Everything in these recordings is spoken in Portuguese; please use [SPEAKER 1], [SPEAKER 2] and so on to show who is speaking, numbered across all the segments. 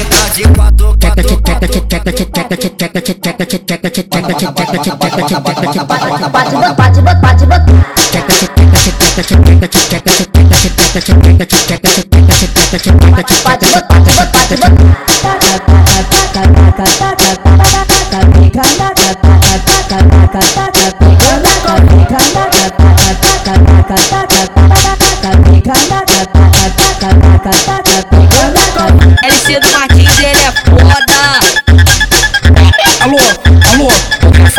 [SPEAKER 1] fica de quatro, quatro, quatro, quatro.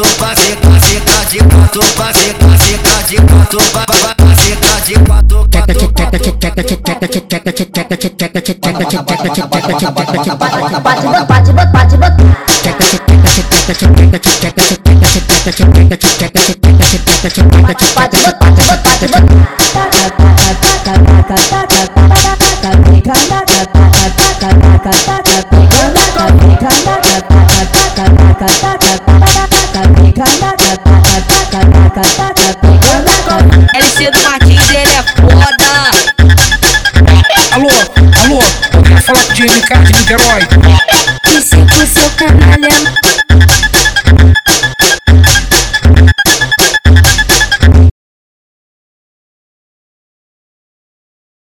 [SPEAKER 1] quatro paceta, cita de quatro paceta, cita de quatro paceta de quatro
[SPEAKER 2] Pode botar,
[SPEAKER 3] LC do Martins, ele é foda.
[SPEAKER 4] Alô, alô, eu quero falar com o de Niterói.
[SPEAKER 3] E se o seu canalha